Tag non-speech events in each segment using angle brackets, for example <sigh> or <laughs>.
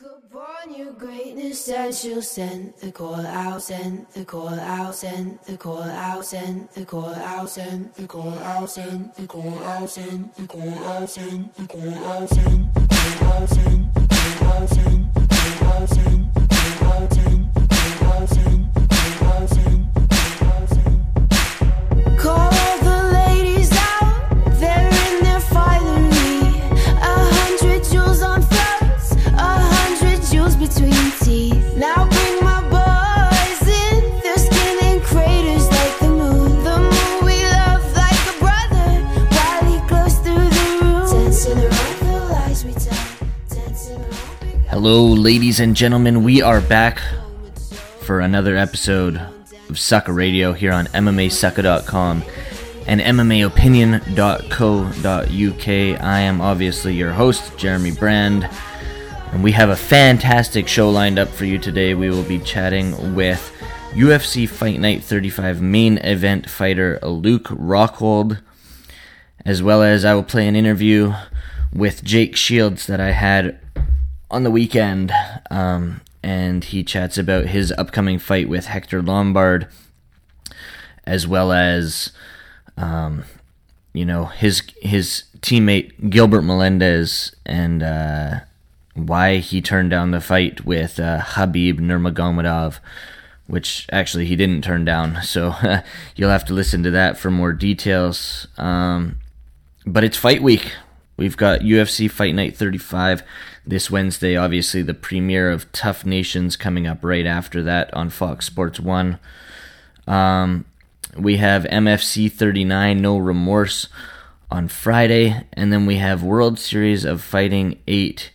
Upon your greatness and she'll send the call out, send the call out, send the call out, send the call out, send the call out, send the call out, send the call out, send the call out, send the call out, send the call out, send the call out, send the call Hello, ladies and gentlemen. We are back for another episode of Sucka Radio here on MMAsucka.com and MMAopinion.co.uk. I am obviously your host, Jeremy Brand, and we have a fantastic show lined up for you today. We will be chatting with UFC Fight Night 35 main event fighter Luke Rockhold as well as I will play an interview with Jake Shields that I had on the weekend. Um, and he chats about his upcoming fight with Hector Lombard, as well as, um, you know, his his teammate Gilbert Melendez and uh, why he turned down the fight with uh, Khabib Nurmagomedov, which actually he didn't turn down. <laughs> So <laughs> you'll have to listen to that for more details. Um, but it's fight week. We've got UFC Fight Night 35 this Wednesday. Obviously, the premiere of TUF Nations coming up right after that on Fox Sports 1. Um, we have MFC 39 No Remorse on Friday. And then we have World Series of Fighting 8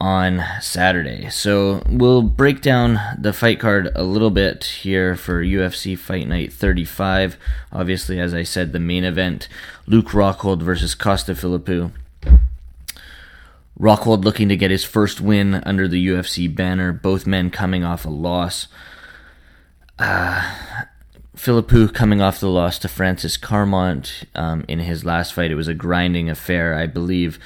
on Saturday. So we'll break down the fight card a little bit here for UFC Fight Night 35. Obviously, as I said, the main event Luke Rockhold versus Costa Philippou. Rockhold looking to get his first win under the UFC banner, both men coming off a loss. Uh, Philippou coming off the loss to Francis Carmont um, in his last fight. It was a grinding affair, I believe.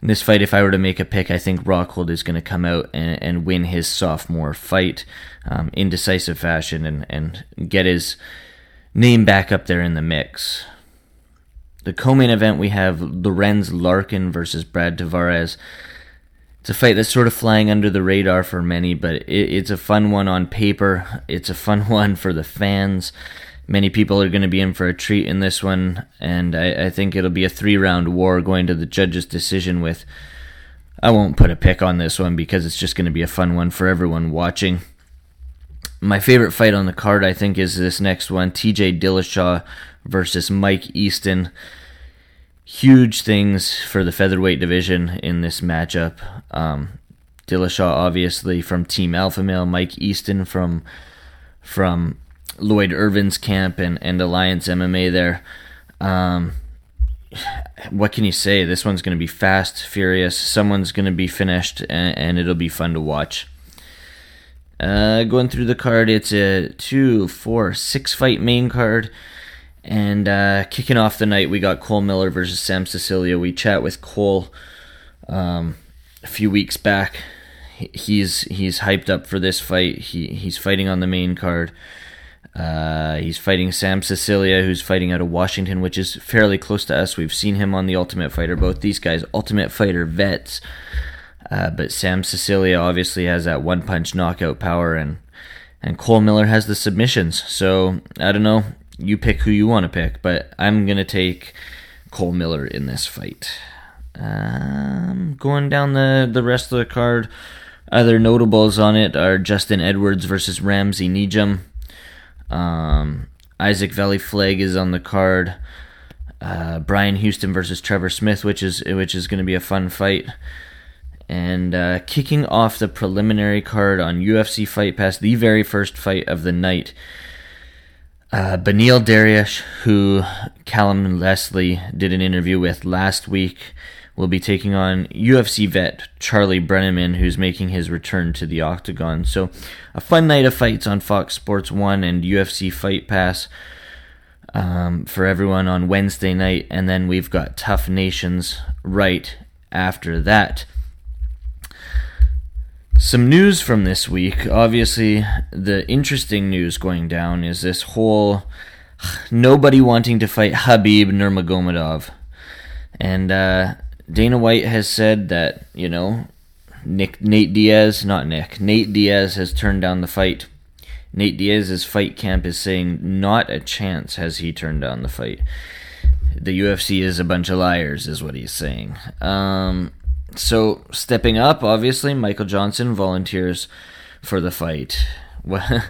In this fight, if I were to make a pick, I think Rockhold is going to come out and, and win his sophomore fight um, in decisive fashion and, and get his name back up there in the mix. The co-main event, we have Lorenz Larkin versus Brad Tavares. It's a fight that's sort of flying under the radar for many, but it, it's a fun one on paper. It's a fun <laughs> one for the fans. Many people are going to be in for a treat in this one, and I, I think it'll be a three round war going to the judge's decision with. I won't put a pick on this one because it's just going to be a fun one for everyone watching. My favorite fight on the card, I think, is this next one TJ Dillashaw versus Mike Easton. Huge things for the featherweight division in this matchup. Um, Dillashaw, obviously, from Team Alpha Male, Mike Easton from from Lloyd Irvin's camp and, and Alliance MMA there. Um, what can you say? This one's going to be fast, furious. Someone's going to be finished, and, and, it'll be fun to watch. Uh, going through the card, it's a two, four, six fight main card. And uh, kicking off the night, we got Cole Miller versus Sam Sicilia. We chat with Cole um, a few weeks back. He's he's hyped up for this fight. He he's fighting on the main card. Uh, he's fighting Sam Sicilia, who's fighting out of Washington, which is fairly close to us. We've seen him on the Ultimate Fighter. Both these guys, Ultimate Fighter vets. Uh, but Sam Sicilia obviously has that one punch knockout power, and and Cole Miller has the submissions. So I don't know. You pick who you want to pick, but I'm gonna take Cole Miller in this fight. Um, going down the the rest of the card, other notables on it are Justin Edwards versus Ramsey Nijem. Um, Isaac Vallie-Flagg is on the card. Uh, Brian Houston versus Trevor Smith, which is which is going to be a fun fight. And uh, kicking off the preliminary card on UFC Fight Pass, the very first fight of the night, uh, Beneil Dariush, who Callum Leslie did an interview with last week, will be taking on UFC vet Charlie Brenneman, who's making his return to the octagon. So, a fun night of fights on Fox Sports 1 and UFC Fight Pass um, for everyone on Wednesday night. And then we've got TUF Nations right after that. Some news from this week. Obviously, the interesting news going down is this whole nobody wanting to fight Khabib Nurmagomedov. And uh, Dana White has said that, you know, Nick Nate Diaz, not Nick, Nate Diaz has turned down the fight. Nate Diaz's fight camp is saying not a chance has he turned down the fight. The UFC is a bunch of liars, is what he's saying. Um, so stepping up, obviously, Michael Johnson volunteers for the fight. <laughs>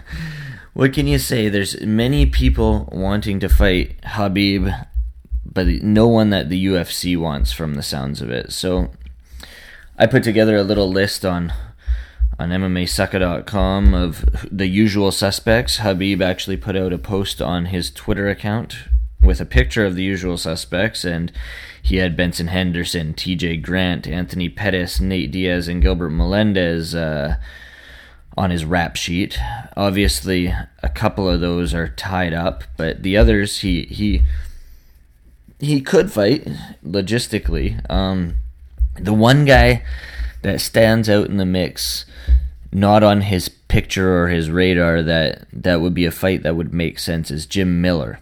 What, can you say? There's many people wanting to fight Khabib, but no one that the UFC wants, from the sounds of it. So I put together a little list on on MMAsucka.com of the usual suspects. Khabib actually put out a post on his Twitter account with a picture of the usual suspects, and he had Benson Henderson, TJ Grant, Anthony Pettis, Nate Diaz, and Gilbert Melendez uh, on his rap sheet. Obviously, a couple of those are tied up, but the others he he he could fight logistically. Um, the one guy that stands out in the mix, not on his picture or his radar, that that would be a fight that would make sense is Jim Miller.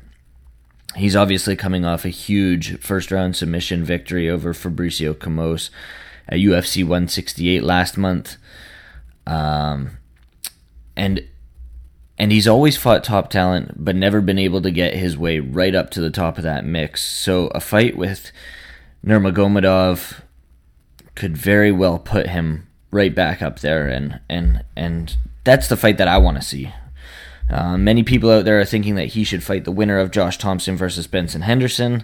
He's obviously coming off a huge first round submission victory over Fabricio Camões at UFC 168 last month. Um, and and he's always fought top talent, but never been able to get his way right up to the top of that mix. So a fight with Nurmagomedov could very well put him right back up there, and and and that's the fight that I want to see. Uh, many people out there are thinking that he should fight the winner of Josh Thomson versus Benson Henderson.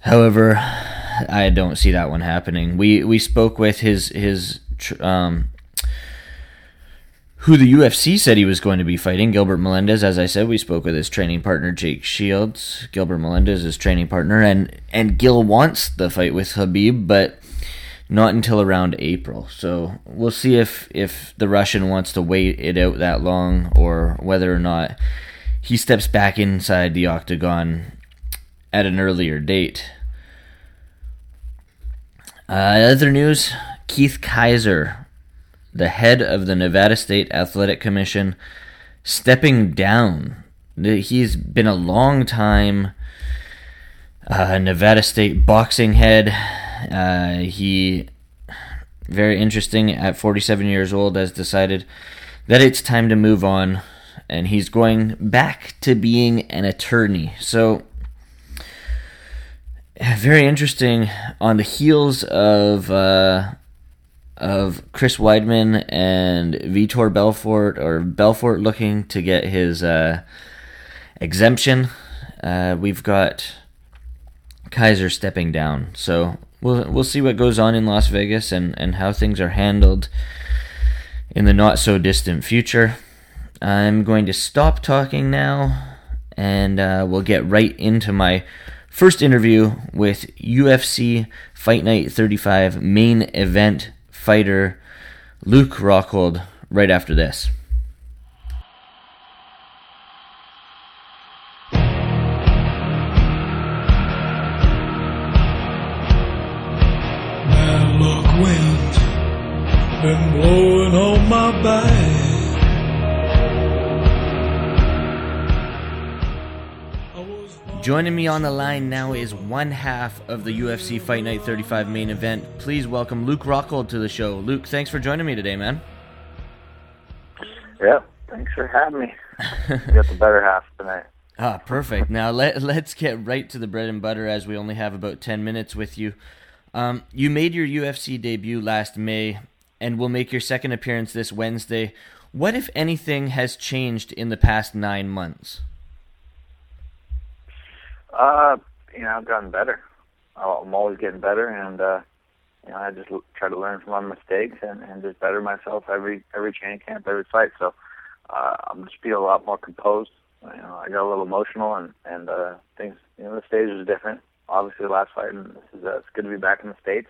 However, I don't see that one happening. We we spoke with his his um, who the UFC said he was going to be fighting, Gilbert Melendez. As I said, we spoke with his training partner Jake Shields. Gilbert Melendez, his training partner, and and Gil wants the fight with Khabib, but not until around April. So we'll see if if the Russian wants to wait it out that long, or whether or not he steps back inside the octagon at an earlier date. Uh, other news: Keith Kizer, the head of the Nevada State Athletic Commission, stepping down. He's been a long time uh, Nevada State boxing head. Uh, he, very interesting, at 47 years old, has decided that it's time to move on, and he's going back to being an attorney. So, very interesting. On the heels of uh, of Chris Weidman and Vitor Belfort, or Belfort looking to get his uh, exemption. Uh, we've got Kizer stepping down, so we'll we'll see what goes on in Las Vegas and, and how things are handled in the not so distant future. I'm going to stop talking now, and uh, we'll get right into my first interview with UFC Fight Night 35 main event fighter Luke Rockhold right after this. Been blowing on my back. Joining me on the line now is one half of the UFC Fight Night 35 main event. Please welcome Luke Rockhold to the show. Luke, thanks for joining me today, man. Yeah, thanks for having me. you <laughs> got the better half tonight. Ah, perfect. Now let let's get right to the bread and butter, as we only have about ten minutes with you. Um, you made your UFC debut last May, and will make your second appearance this Wednesday. What, if anything, has changed in the past nine months? Uh, you know, I've gotten better. I'm always getting better, and uh, you know, I just try to learn from my mistakes and, and just better myself every every training camp, every fight. So uh, I'm just feel a lot more composed. You know, I got a little emotional, and and uh, things. You know, the stage was different. Obviously, the last fight, and this is uh, it's good to be back in the states,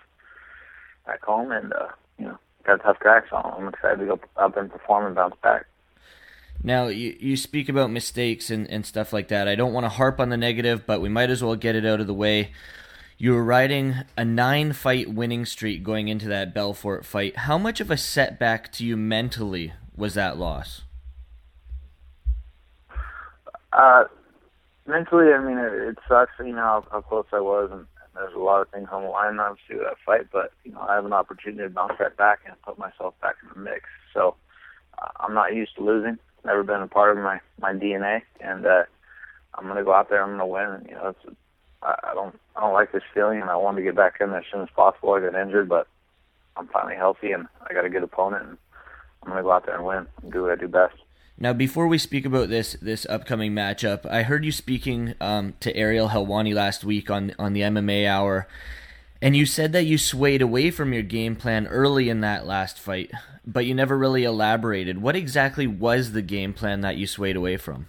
back home, and uh, you know, got a tough crack. So I'm excited to go up and perform and bounce back. Now, you, you speak about mistakes and, and stuff like that. I don't want to harp on the negative, but we might as well get it out of the way. You were riding a nine fight winning streak going into that Belfort fight. How much of a setback to you mentally was that loss? Uh, mentally, I mean, it, it sucks. You know how, how close I was, and there's a lot of things on the line obviously with that fight. But you know, I have an opportunity to bounce right back and put myself back in the mix. So uh, I'm not used to losing. Never been a part of my my DNA, and uh, I'm gonna go out there. I'm gonna win. And, you know, it's I, I don't I don't like this feeling, and I want to get back in there as soon as possible. I got injured, but I'm finally healthy, and I got a good opponent, and I'm gonna go out there and win and do what I do best. Now, before we speak about this this upcoming matchup, I heard you speaking um, to Ariel Helwani last week on on the MMA Hour, and you said that you swayed away from your game plan early in that last fight, but you never really elaborated. What exactly was the game plan that you swayed away from?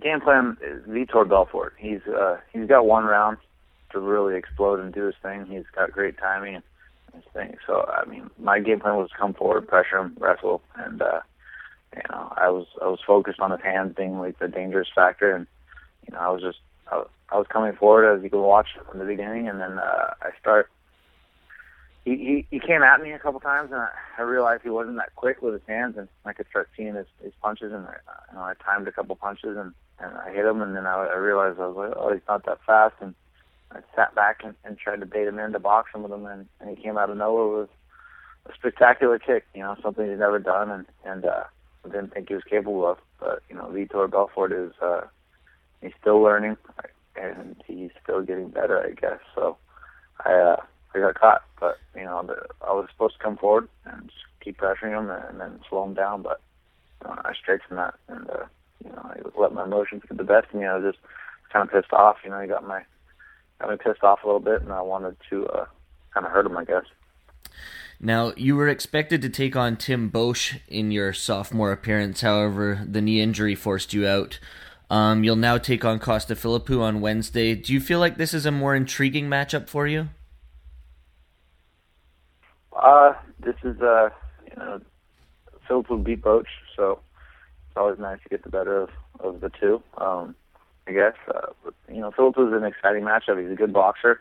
Game plan is Vitor Belfort. He's uh, he's got one round to really explode and do his thing. He's got great timing. Thing. So I mean, my game plan was to come forward, pressure him, wrestle, and uh, you know, I was I was focused on his hands being like the dangerous factor, and you know, I was just I, I was coming forward as you can watch from the beginning, and then uh, I start. He, he he came at me a couple times, and I, I realized he wasn't that quick with his hands, and I could start seeing his his punches, and I, you know, I timed a couple punches, and and I hit him, and then I, I realized I was like, oh, he's not that fast, and I sat back and, and tried to bait him into boxing with him, and, and he came out of nowhere with a spectacular kick. You know, something he's never done, and and uh, I didn't think he was capable of. But you know, Vitor Belfort is uh, he's still learning, and he's still getting better, I guess. So I uh, I got caught, but you know, the, I was supposed to come forward and keep pressuring him, and, and then slow him down, but know, I from that, and uh, you know, I let my emotions get the best of me. I was just kind of pissed off. You know, he got my got me pissed off a little bit, and I wanted to uh, kind of hurt him, I guess. Now, you were expected to take on Tim Boetsch in your sophomore appearance. However, the knee injury forced you out. Um, you'll now take on Costa Philippou on Wednesday. Do you feel like this is a more intriguing matchup for you? Uh, this is, uh, you know, Philippou beat Boetsch, so it's always nice to get the better of, of the two. Um, I guess. Uh, but, you know, Phillips is an exciting matchup. He's a good boxer,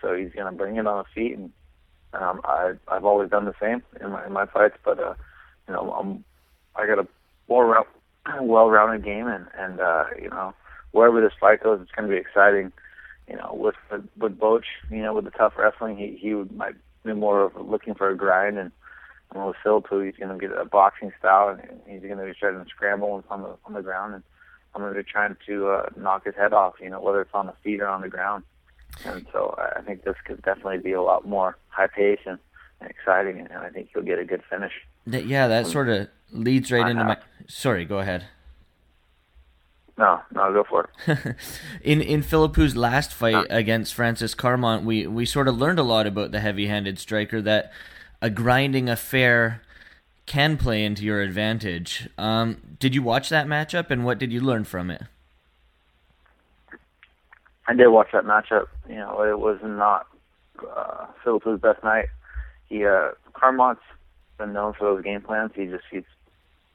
so he's going to bring it on the feet, and um, I I've always done the same in my in my fights. But uh, you know, I'm I got a more <clears throat> well-rounded game, and and uh, you know, wherever this fight goes, it's going to be exciting. You know, with with Boetsch, you know, with the tough wrestling, he he would might be more of looking for a grind, and, and with Philippou, he's going to get a boxing style, and he's going to be trying to scramble on the on the ground and I'm going to be trying to uh, knock his head off, you know, whether it's on the feet or on the ground. And so I think this could definitely be a lot more high pace and, and exciting, and I think he'll get a good finish. Yeah, that sort of leads right into my. Sorry, go ahead. No, no, go for it. <laughs> in in Philippou's last fight against Francis Carmont, we we sort of learned a lot about the heavy-handed striker that a grinding affair can play into your advantage. Um, did you watch that matchup, and what did you learn from it? I did watch that matchup. You know, it was not uh, best night. He uh, Carmont's been known for those game plans. He just he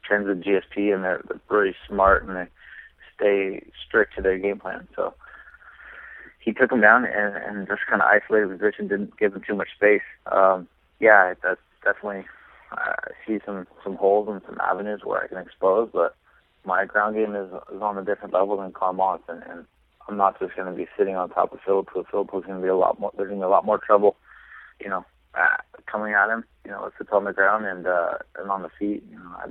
trains with GSP, and they're, they're pretty smart, and they stay strict to their game plan. So he took him down and, and just kind of isolated the position, didn't give him too much space. Um, yeah, that's definitely I see some some holes and some avenues where I can expose, but my ground game is is on a different level than Carmont's, and, and I'm not just going to be sitting on top of Philippou. Philippou's going to be a lot more. There's going to be a lot more trouble, you know, uh, coming at him. You know, if it's on the ground and uh, and on the feet, you know, I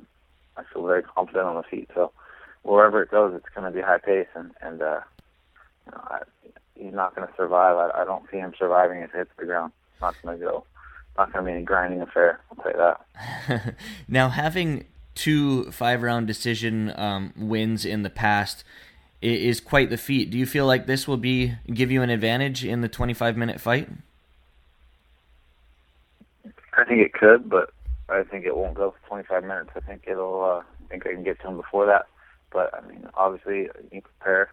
I feel very confident on the feet. So wherever it goes, it's going to be high pace, and and uh, you know, I, he's not going to survive. I, I don't see him surviving if it hits the ground. It's not going to go not going to be a grinding affair. I'll tell you that. <laughs> now, having two five round decision um, wins in the past is quite the feat. Do you feel like this will be give you an advantage in the 25 minute fight? I think it could, but I think it won't go for 25 minutes. I think it'll. Uh, I think I can get to him before that. But I mean, obviously, you prepare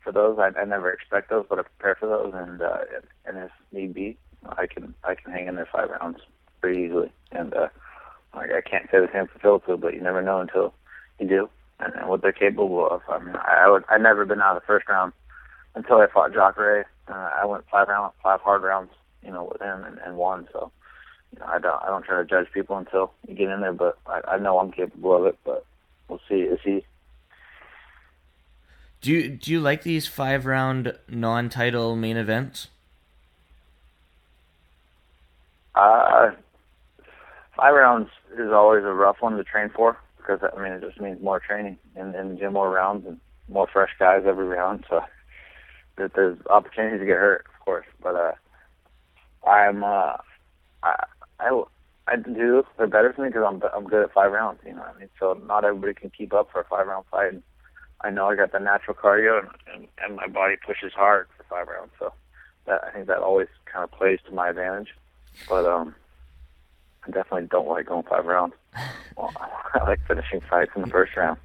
for those. I, I never expect those, but I prepare for those, and uh, and if need be, I can I can hang in there five rounds pretty easily. And uh, like I can't say the same for Philippou, but you never know until you do, and, and what they're capable of. I mean, I, I would I never been out of the first round until I fought Jacare, uh, I went five round, five hard rounds, you know, with him and, and won. So, you know, I don't, I don't try to judge people until you get in there, but I, I know I'm capable of it. But we'll see. Is he? Do you do you like these five round non title main events? Uh, five rounds is always a rough one to train for because I mean it just means more training and, and gym more rounds and more fresh guys every round. So that there's opportunities to get hurt, of course. But uh, I'm uh, I I I do they're better for me because I'm I'm good at five rounds. You know what I mean? So not everybody can keep up for a five round fight. And I know I got the natural cardio and, and and my body pushes hard for five rounds. So that I think that always kind of plays to my advantage. But um, I definitely don't like going five rounds. <laughs> Well, <laughs> I like finishing fights in the first round.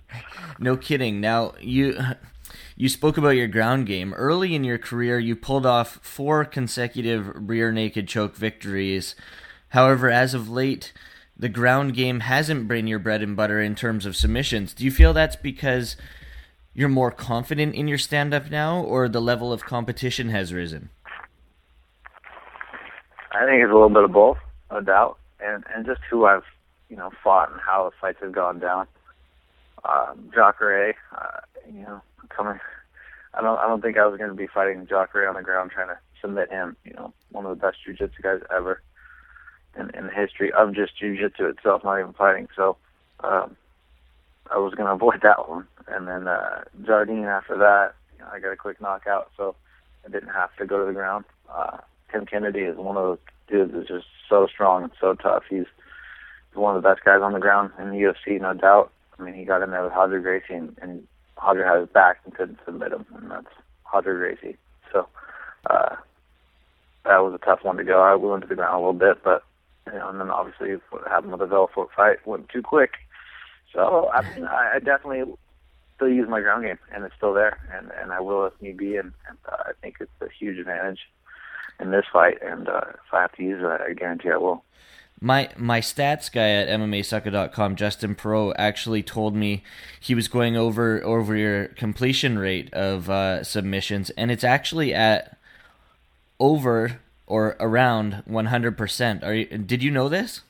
No kidding. Now you <laughs> you spoke about your ground game early in your career. You pulled off four consecutive rear naked choke victories. However, as of late, the ground game hasn't been your bread and butter in terms of submissions. Do you feel that's because you're more confident in your stand up now, or the level of competition has risen? I think it's a little bit of both, no doubt, and and just who I've you know fought and how the fights have gone down. Um, Jacare, uh, you know, coming. I don't I don't think I was going to be fighting Jacare on the ground trying to submit him. You know, one of the best jiu-jitsu guys ever in, in the history of just jiu-jitsu itself, not even fighting. So um, I was going <laughs> to avoid that one. And then uh, Jardine after that, you know, I got a quick knockout, so I didn't have to go to the ground. Uh, Tim Kennedy is one of those dudes that's just so strong and so tough. He's one of the best guys on the ground in the UFC, no doubt. I mean, he got in there with Roger Gracie, and, and Roger had his back and couldn't submit him, and that's Roger Gracie. So uh, that was a tough one to go. I went to the ground a little bit, but you know, and then obviously what happened with the Belfort fight went too quick. So I, mean, I definitely still use my ground game, and it's still there, and and I will if need be, and, and uh, I think it's a huge advantage in this fight. And uh, if I have to use it, I guarantee I will. My my stats guy at MMAsucka.com, Justin Pro, actually told me he was going over over your completion rate of uh, submissions, and it's actually at over or around 100%. Are you, did you know this?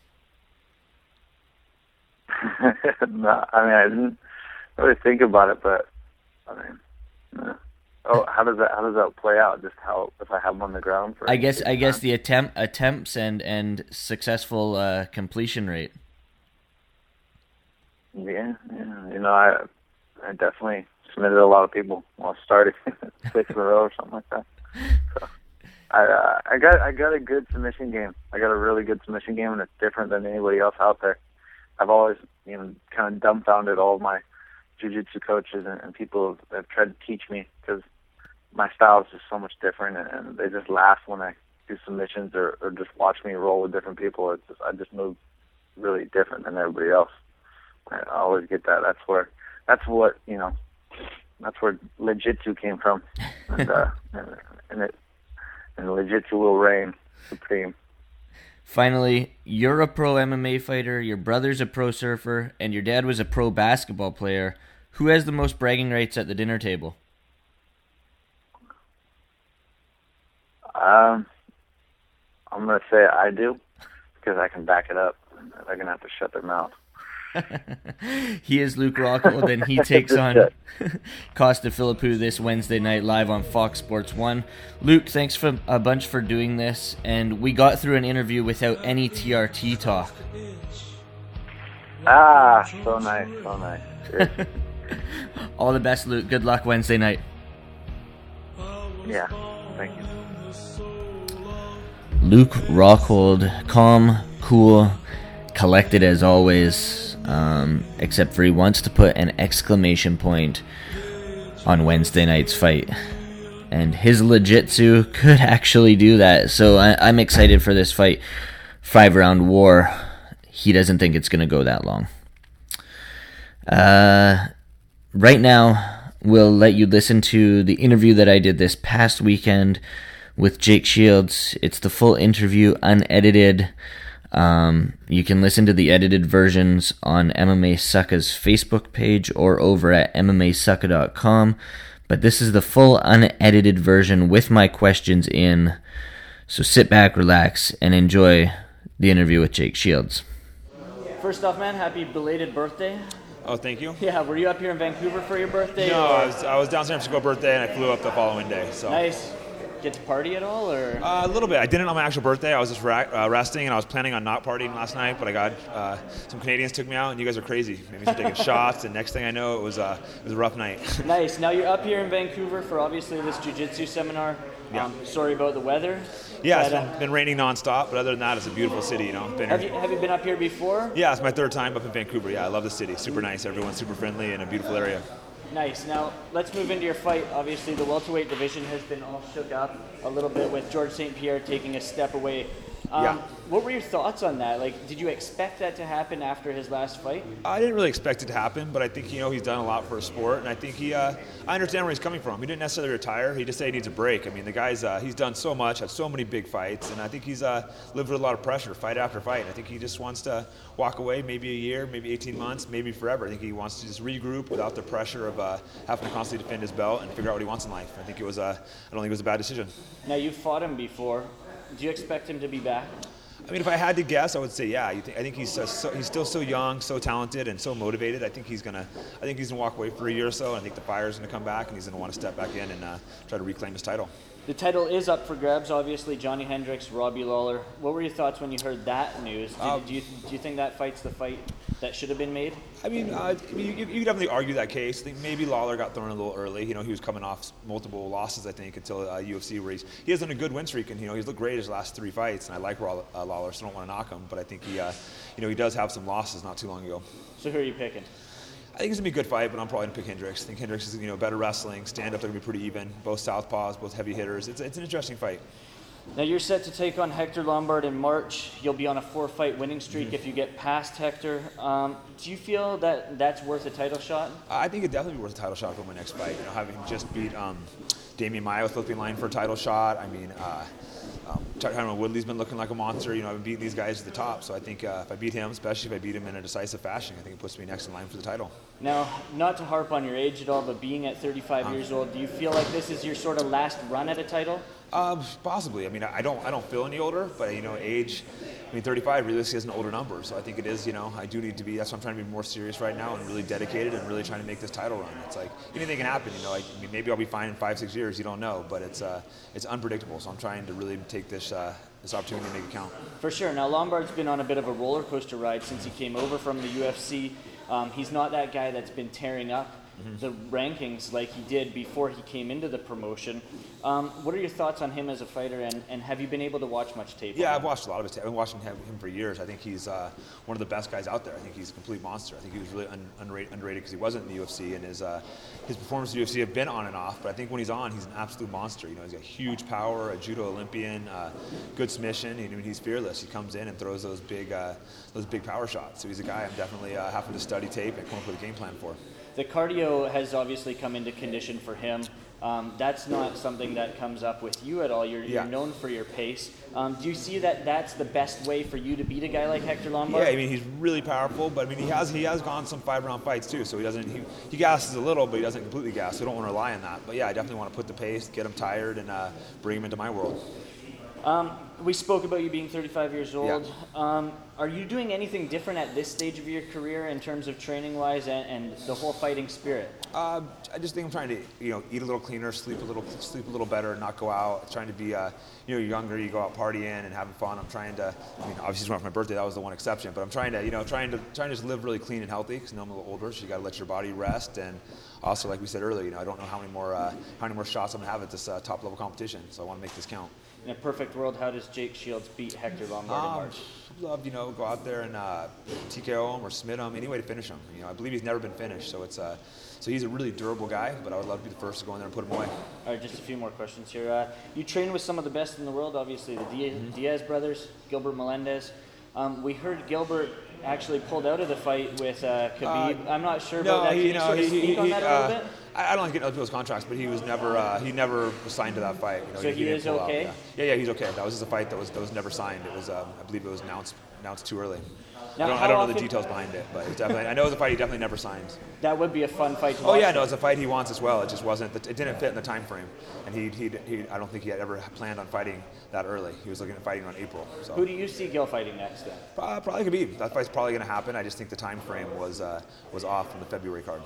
<laughs> no, I mean I didn't really think about it, but I mean, no. Oh, how does that how does that play out? Just how if I have them on the ground for? I guess I guess the attempt attempts and and successful uh, completion rate. Yeah, yeah, you know I I definitely submitted a lot of people while starting <laughs> six in a row or something like that. So. I uh, I got I got a good submission game. I got a really good submission game, and it's different than anybody else out there. I've always you know kind of dumbfounded all of my jiu-jitsu coaches and, and people have, have tried to teach me because my style is just so much different, and, they just laugh when I do submissions or, or just watch me roll with different people. It's just I just move really different than everybody else. I always get that. That's where that's what you know. That's where jiu-jitsu came from, and, uh, <laughs> and, and it and will reign supreme. Finally, you're a pro MMA fighter, your brother's a pro surfer, and your dad was a pro basketball player. Who has the most bragging rights at the dinner table? Um, I'm gonna say I do because I can back it up. They're gonna have to shut their mouth. <laughs> he is Luke Rockhold, and he takes <laughs> on <laughs> Costa Philippou this Wednesday night live on Fox Sports 1. Luke, thanks for a bunch for doing this, and we got through an interview without any TRT talk. Ah, so nice, so nice. All the best, Luke. Good luck Wednesday night. Yeah, thank you. Luke Rockhold, calm, cool, collected as always um, except for he wants to put an exclamation point on Wednesday night's fight. And his Legitsu could actually do that. So I, am excited for this fight. Five round war. He doesn't think it's going to go that long. Uh, right now, we'll let you listen to the interview that I did this past weekend with Jake Shields. It's the full interview, unedited. Um, you can listen to the edited versions on MMA Sucka's Facebook page or over at MMAsucka.com. but this is the full unedited version with my questions in. So sit back, relax, and enjoy the interview with Jake Shields. First off, man, happy belated birthday. Oh, thank you. Yeah, were you up here in Vancouver for your birthday? No, I was, I was down San Francisco birthday and I flew up the following day. So Nice. Get to party at all, or? Uh, a little bit. I didn't on my actual birthday. I was just ra- uh, resting and I was planning on not partying last night, but I got uh, some Canadians took me out and you guys are crazy. Maybe start taking <laughs> shots and next thing I know, it was uh, it was a rough night. <laughs> Nice. Now you're up here in Vancouver for obviously this jiu-jitsu seminar. Yeah. Um, sorry about the weather. yeah, it's but, been, uh, been raining nonstop, but other than that, it's a beautiful city. You know, been have here- you have you been up here before? Yeah, it's my third time up in Vancouver. Yeah, I love the city. Super nice. Everyone's super friendly and a beautiful area. Nice. Now let's move into your fight. Obviously, the welterweight division has been all shook up a little bit with George St. Pierre taking a step away. Um, Yeah. What were your thoughts on that? Like, did you expect that to happen after his last fight? I didn't really expect it to happen, but I think you know he's done a lot for his sport, and I think he. Uh, I understand where he's coming from. He didn't necessarily retire. He just said he needs a break. I mean, the guy's uh, he's done so much, had so many big fights, and I think he's uh, lived with a lot of pressure, fight after fight. I think he just wants to walk away, maybe a year, maybe 18 months, maybe forever. I think he wants to just regroup without the pressure of uh, having to constantly defend his belt and figure out what he wants in life. I think it was. Uh, I don't think it was a bad decision. Now you've fought him before. Do you expect him to be back? I mean, if I had to guess, I would say yeah. I think he's uh, so, he's still so young, so talented, and so motivated. I think he's gonna I think he's gonna walk away for a year or so. And I think the fire's gonna come back, and he's gonna want to step back in and uh, try to reclaim his title. The title is up for grabs, obviously. Johnny Hendricks, Robbie Lawler. What were your thoughts when you heard that news? Did, Um, do, you, do you think that fight's the fight that should have been made? I mean, uh, you, you could definitely argue that case. I think maybe Lawler got thrown a little early. You know, he was coming off multiple losses, I think, until uh, UFC where he's, he has done a good win streak, and you know he's looked great his last three fights. And I like Raw- uh, Lawler, so I don't want to knock him, but I think he, uh, you know, he does have some losses not too long ago. So who are you picking? I think it's gonna be a good fight, but I'm probably gonna pick Hendricks. I think Hendricks is you know better wrestling, stand up, they're gonna be pretty even. Both southpaws, both heavy hitters. It's, it's an interesting fight. Now you're set to take on Hector Lombard in March. You'll be on a four-fight winning streak if you get past Hector. Um, do you feel that that's worth a title shot? I think it'd definitely be worth a title shot for my next fight. You know, having just beat um, Damian Maia with looking line for a title shot. I mean, uh, um, Tyron Woodley's been looking like a monster. You know, I've been beating these guys to the top. So I think uh, if I beat him, especially if I beat him in a decisive fashion, I think it puts me next in line for the title. Now, not to harp on your age at all, but being at 35 years old, do you feel like this is your sort of last run at a title? Um, possibly. I mean, I don't, I don't feel any older, but you know, age. I mean, 35 realistically is an older number, so I think it is. You know, I do need to be. That's why I'm trying to be more serious right now and really dedicated and really trying to make this title run. It's like anything can happen. You know, like, I mean, maybe I'll be fine in five, six years. You don't know, but it's, uh, it's unpredictable. So I'm trying to really take this, uh, this opportunity to make it count. For sure. Now, Lombard's been on a bit of a roller coaster ride since he came over from the UFC. Um, he's not that guy that's been tearing up the rankings like he did before he came into the promotion. Um, what are your thoughts on him as a fighter, and, and have you been able to watch much tape? Yeah, I've watched a lot of his. tape. I've been watching him, him for years. I think he's uh, one of the best guys out there. I think he's a complete monster. I think he was really un- underrated because he wasn't in the UFC, and his uh, his performances in the UFC have been on and off. But I think when he's on, he's an absolute monster. You know, he's got huge power, a judo Olympian, uh, good submission. I mean, he's fearless. He comes in and throws those big uh, those big power shots. So he's a guy I'm definitely uh, having to study tape and come up with a game plan for. The cardio has obviously come into condition for him. Um, that's not something that comes up with you at all. You're, Yeah. you're known for your pace. Um, do you see that that's the best way for you to beat a guy like Hector Lombard? Yeah, I mean he's really powerful, but I mean he has he has gone some five round fights too, so he doesn't he, he gasses a little, but he doesn't completely gas. So I don't want to rely on that. But yeah, I definitely want to put the pace, get him tired, and uh, bring him into my world. Um, we spoke about you being 35 years Yeah. old. Um, are you doing anything different at this stage of your career in terms of training wise and, and the whole fighting spirit? Uh, I just think I'm trying to you know eat a little cleaner, sleep a little sleep a little better, not go out. Trying to be uh, you know younger, you go out partying and having fun. I'm trying to. I mean, obviously it's my birthday. That was the one exception, but I'm trying to you know trying to trying to just live really clean and healthy because now I'm a little older, so you got to let your body rest and. Also, like we said earlier, you know, I don't know how many more uh, how many more shots I'm gonna have at this uh, top level competition, so I want to make this count. In a perfect world, how does Jake Shields beat Hector Lombard Um, March? Love, you know, go out there and uh, TKO him or submit him, any way to finish him. You know, I believe he's never been finished, so it's uh, so he's a really durable guy. But I would love to be the first to go in there and put him away. All right, just a few more questions here. Uh, you train with some of the best in the world, obviously, the Diaz, Mm-hmm. Diaz brothers, Gilbert Melendez. Um, we heard Gilbert actually pulled out of the fight with uh, Khabib. Uh, I'm not sure No, about that. Can he, you no, sort of he, speak he, on he, that a uh, little bit? I, don't like getting other people's contracts, but he was never uh, he never was signed to that fight. You know, So he didn't is out, okay? yeah. yeah, yeah, he's okay. That was just a fight that was that was never signed. It was um, I believe it was announced announced too early. Now, I don't, I don't know the details behind it, but it's definitely I know it was a fight he definitely never signed. That would be a fun fight to Oh watch. yeah, no, it's a fight he wants as well. It just wasn't. It didn't fit in the time frame, and he, he, he I don't think he had ever planned on fighting that early. He was looking at fighting on April. So Who do you see Gil fighting next then? Uh, probably could be. That fight's probably going to happen. I just think the time frame was uh, was off from the February card.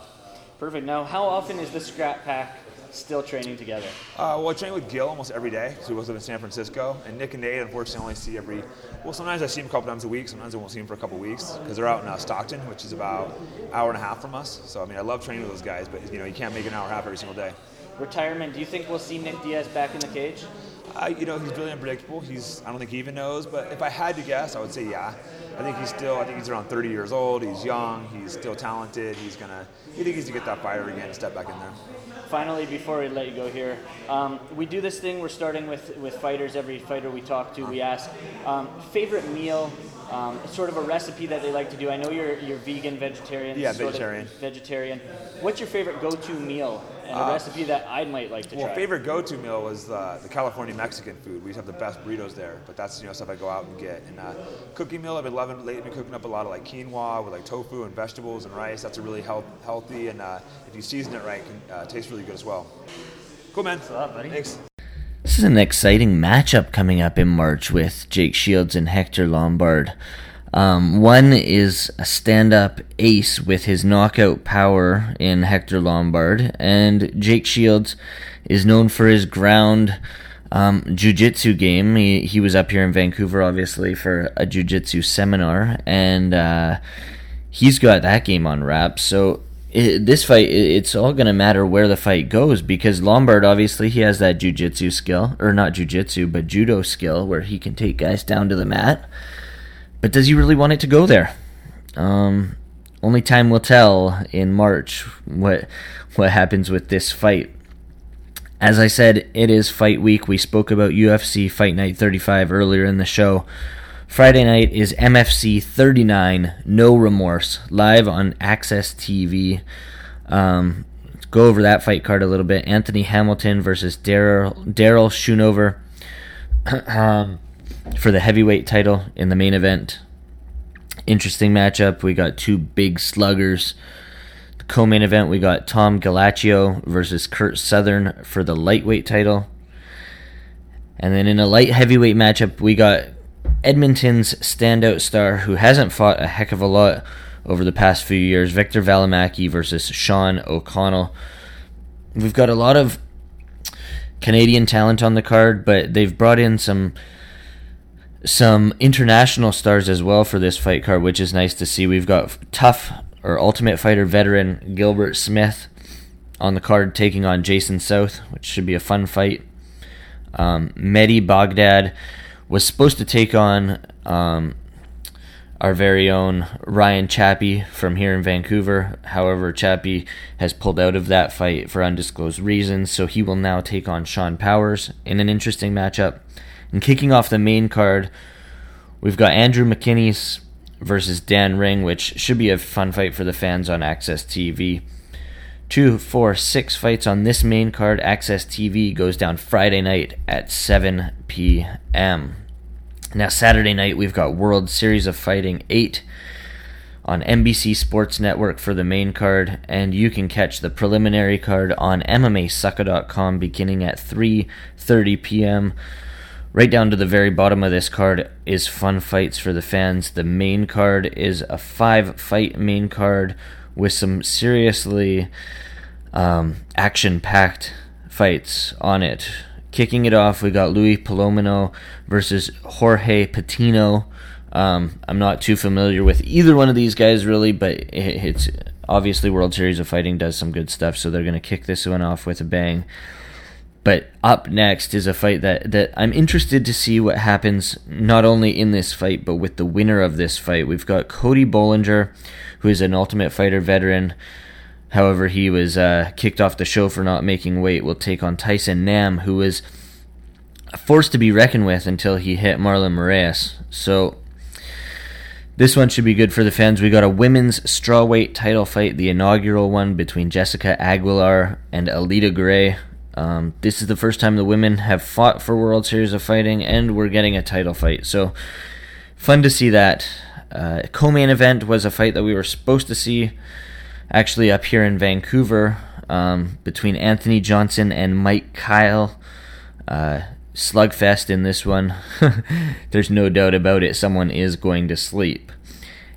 Perfect. Now, how often is the Scrap Pack still training together? Uh, well, I train with Gil almost every day. because we both live in San Francisco, and Nick and Nate, unfortunately, only see every. Well, sometimes I see them a couple times a week. Sometimes I won't see them for a couple weeks because they're out in uh, Stockton, which is about an hour and a half from us. So I mean, I love training with those guys, but you know, you can't make an hour and a half every single day. Retirement. Do you think we'll see Nick Diaz back in the cage? I, you know, he's really unpredictable. He's, I don't think he even knows. But if I had to guess, I would say yeah. I think he's still, I think he's around 30 years old. He's young. He's still talented. He's gonna, you think he's going to get that fighter again and step back in there. Finally, before we let you go here, um, we do this thing. We're starting with, with fighters. Every fighter we talk to, we ask um, favorite meal, um, sort of a recipe that they like to do. I know you're you're vegan, vegetarian. Yeah, vegetarian. vegetarian. What's your favorite go-to meal and a recipe that I might like to try. Well, try? favorite go-to meal was uh, the California Mexican food. We used to have the best burritos there, but that's you know stuff I go out and get. And uh, cooking meal, I've been loving lately. Been cooking up a lot of like quinoa with like tofu and vegetables and rice. That's a really health, healthy, and uh, if you season it right, can uh, taste really good as well. Cool, man. Thanks a lot, buddy. Thanks. This is an exciting matchup coming up in March with Jake Shields and Hector Lombard. Um, one is a stand up ace with his knockout power in Hector Lombard, and Jake Shields is known for his ground um, jiu jitsu game. He, he was up here in Vancouver, obviously, for a jiu jitsu seminar, and uh, he's got that game on wrap. So it, this fight, it, it's all going to matter where the fight goes because Lombard, obviously, he has that jujitsu skill, or not jujitsu, but judo skill, where he can take guys down to the mat. But does he really want it to go there? Um, only time will tell in March what what happens with this fight. As I said, it is fight week. We spoke about UFC Fight Night 35 earlier in the show. Friday night is MFC 39, No Remorse, live on AXS TV. Um, go over that fight card a little bit. Anthony Hamilton versus Daryl Daryl Schoonover <clears throat> um, for the heavyweight title in the main event. Interesting matchup. We got two big sluggers. The co-main event, we got Tom Gallicchio versus Kurt Southern for the lightweight title. And then in a light heavyweight matchup, we got Edmonton's standout star who hasn't fought a heck of a lot over the past few years, Victor Valimaki versus Sean O'Connell. We've got a lot of Canadian talent on the card, but they've brought in some some international stars as well for this fight card, which is nice to see. We've got TUF or Ultimate Fighter veteran Gilbert Smith on the card taking on Jason South, which should be a fun fight. Um, Mehdi Baghdad was supposed to take on um, our very own Ryan Chappie from here in Vancouver. However, Chappie has pulled out of that fight for undisclosed reasons, so he will now take on Sean Powers in an interesting matchup. And kicking off the main card, we've got Andrew McKinney's versus Dan Ring, which should be a fun fight for the fans on AXS TV. Two, four, six fights on this main card. AXS TV goes down Friday night at 7 p.m. Now, Saturday night, we've got World Series of Fighting 8 on NBC Sports Network for the main card, and you can catch the preliminary card on MMAsucka.com beginning at 3:30 p.m. Right down to the very bottom of this card is fun fights for the fans. The main card is a five-fight main card with some seriously um, action-packed fights on it. Kicking it off, we got Luis Palomino versus Jorge Patino. Um, I'm not too familiar with either one of these guys really, but it's obviously World Series of Fighting does some good stuff, so they're going to kick this one off with a bang. But up next is a fight that, that I'm interested to see what happens not only in this fight, but with the winner of this fight. We've got Cody Bollinger, who is an Ultimate Fighter veteran. However, he was uh, kicked off the show for not making weight. Will take on Tyson Nam, who was forced to be reckoned with until he hit Marlon Moraes. So This one should be good for the fans. We got a women's strawweight title fight, the inaugural one between Jessica Aguilar and Alida Gray. Um, this is the first time the women have fought for World Series of Fighting, and we're getting a title fight. So, fun to see that. Uh, co-main event was a fight that we were supposed to see actually up here in Vancouver um, between Anthony Johnson and Mike Kyle. Uh, slugfest in this one. <laughs> There's no doubt about it. Someone is going to sleep.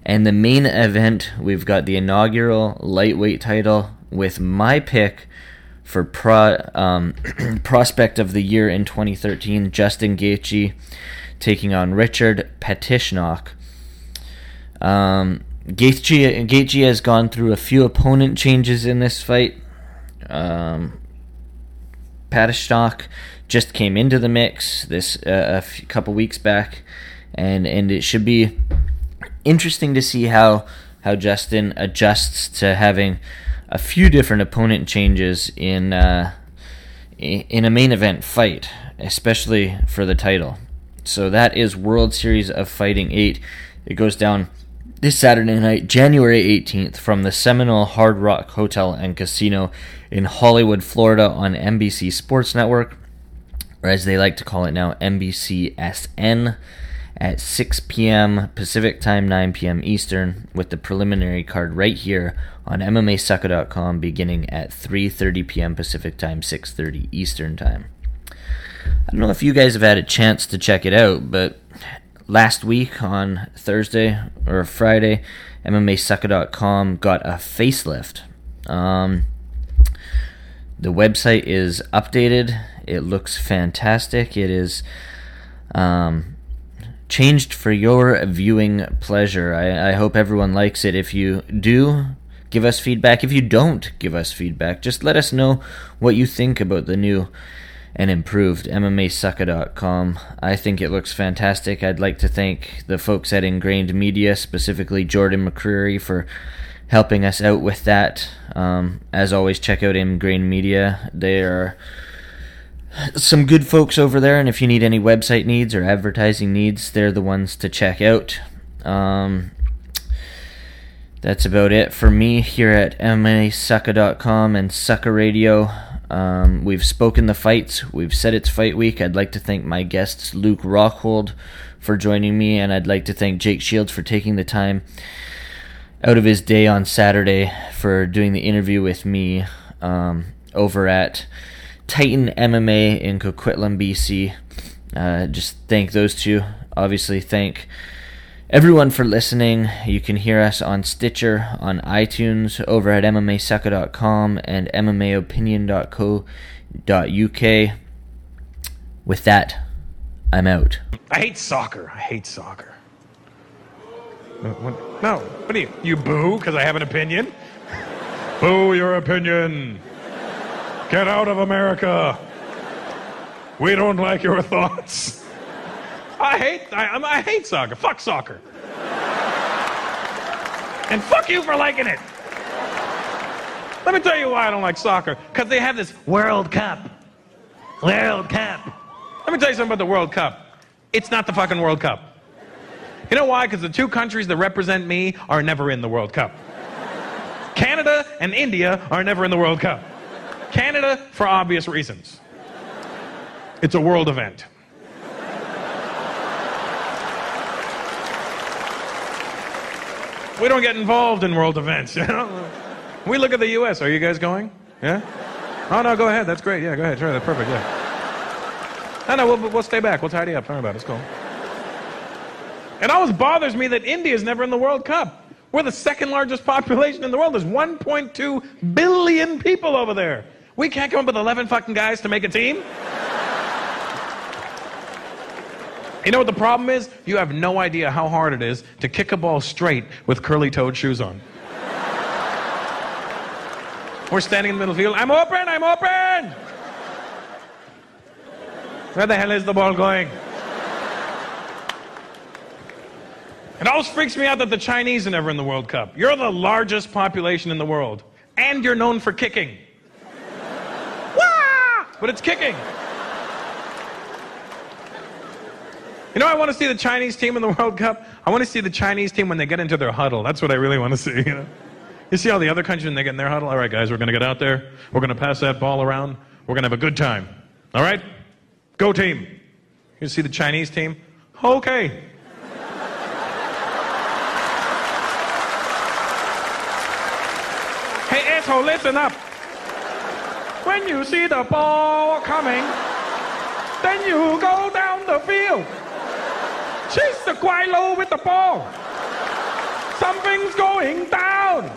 And the main event, we've got the inaugural lightweight title with my pick for pro, um, <clears throat> prospect of the year in 2013, Justin Gaethje, taking on Richard Patishnock. Um, Gaethje, Gaethje has gone through a few opponent changes in this fight. Um, just came into the mix this uh, a few, couple weeks back, and and it should be interesting to see how how Justin adjusts to having a few different opponent changes in uh, in a main event fight, especially for the title. So that is World Series of Fighting 8. It goes down this Saturday night, January 18th, from the Seminole Hard Rock Hotel and Casino in Hollywood, Florida, on NBC Sports Network, or as they like to call it now, NBCSN, at 6 p.m. Pacific Time, 9 p.m. Eastern, with the preliminary card right here on MMAsucka.com, beginning at 3:30 p.m. Pacific Time, 6:30 Eastern Time. I don't know if you guys have had a chance to check it out, but last week on Thursday or Friday, MMAsucka.com got a facelift. Um, the website is updated. It looks fantastic. It is um, changed for your viewing pleasure. I, I hope everyone likes it. If you do, give us feedback. If you don't give us feedback, just let us know what you think about the new and improved MMAsucka.com. I think it looks fantastic. I'd like to thank the folks at Ingrained Media, specifically Jordan McCreary, for helping us out with that. Um, as always, check out Ingrained Media. They are some good folks over there, and if you need any website needs or advertising needs, they're the ones to check out. Um, that's about it for me here at MMAsucka.com and Sucka Radio. Um, we've spoken the fights. We've said it's fight week. I'd like to thank my guests, Luke Rockhold, for joining me, and I'd like to thank Jake Shields for taking the time out of his day on Saturday for doing the interview with me um, over at Titan MMA in Coquitlam, BC. Uh, just thank those two. Obviously, thank everyone for listening. You can hear us on Stitcher, on iTunes, over at MMAsucka.com and MMAopinion.co.uk. With that, I'm out. I hate soccer. I hate soccer. No. What do you? You boo because I have an opinion? <laughs> boo your opinion. Get out of America. We don't like your thoughts. I hate. I, I hate soccer. Fuck soccer. And fuck you for liking it. Let me tell you why I don't like soccer. Because they have this World Cup. World Cup. Let me tell you something about the World Cup. It's not the fucking World Cup. You know why? Because the two countries that represent me are never in the World Cup. Canada and India are never in the World Cup. Canada, for obvious reasons. It's a world event. We don't get involved in world events, you know? We look at the U.S. Are you guys going? Yeah? Oh, no, go ahead. That's great. Yeah, go ahead. Sure, that's perfect. Yeah. No, no, we'll, we'll stay back. We'll tidy up. Don't worry about it. It's cool. It always bothers me that India is never in the World Cup. We're the second largest population in the world. There's 1.2 billion people over there. We can't come up with 11 fucking guys to make a team. You know what the problem is? You have no idea how hard it is to kick a ball straight with curly toed shoes on. We're standing in the middle field. I'm open, I'm open! Where the hell is the ball going? It always freaks me out that the Chinese are never in the World Cup. You're the largest population in the world, and you're known for kicking. But it's kicking. You know, I want to see the Chinese team in the <laughs> World Cup. I want to see the Chinese team when they get into their huddle. That's what I really want to see. <laughs> You know, you see all the other countries when they get in their huddle. All right, guys, we're going to get out there. We're going to pass that ball around. We're going to have a good time. All right, go team. You see the Chinese team? Okay. Hey, asshole, listen up. When you see the ball coming, then you go down the field. Chase the Guai Lo with the ball. Something's going down.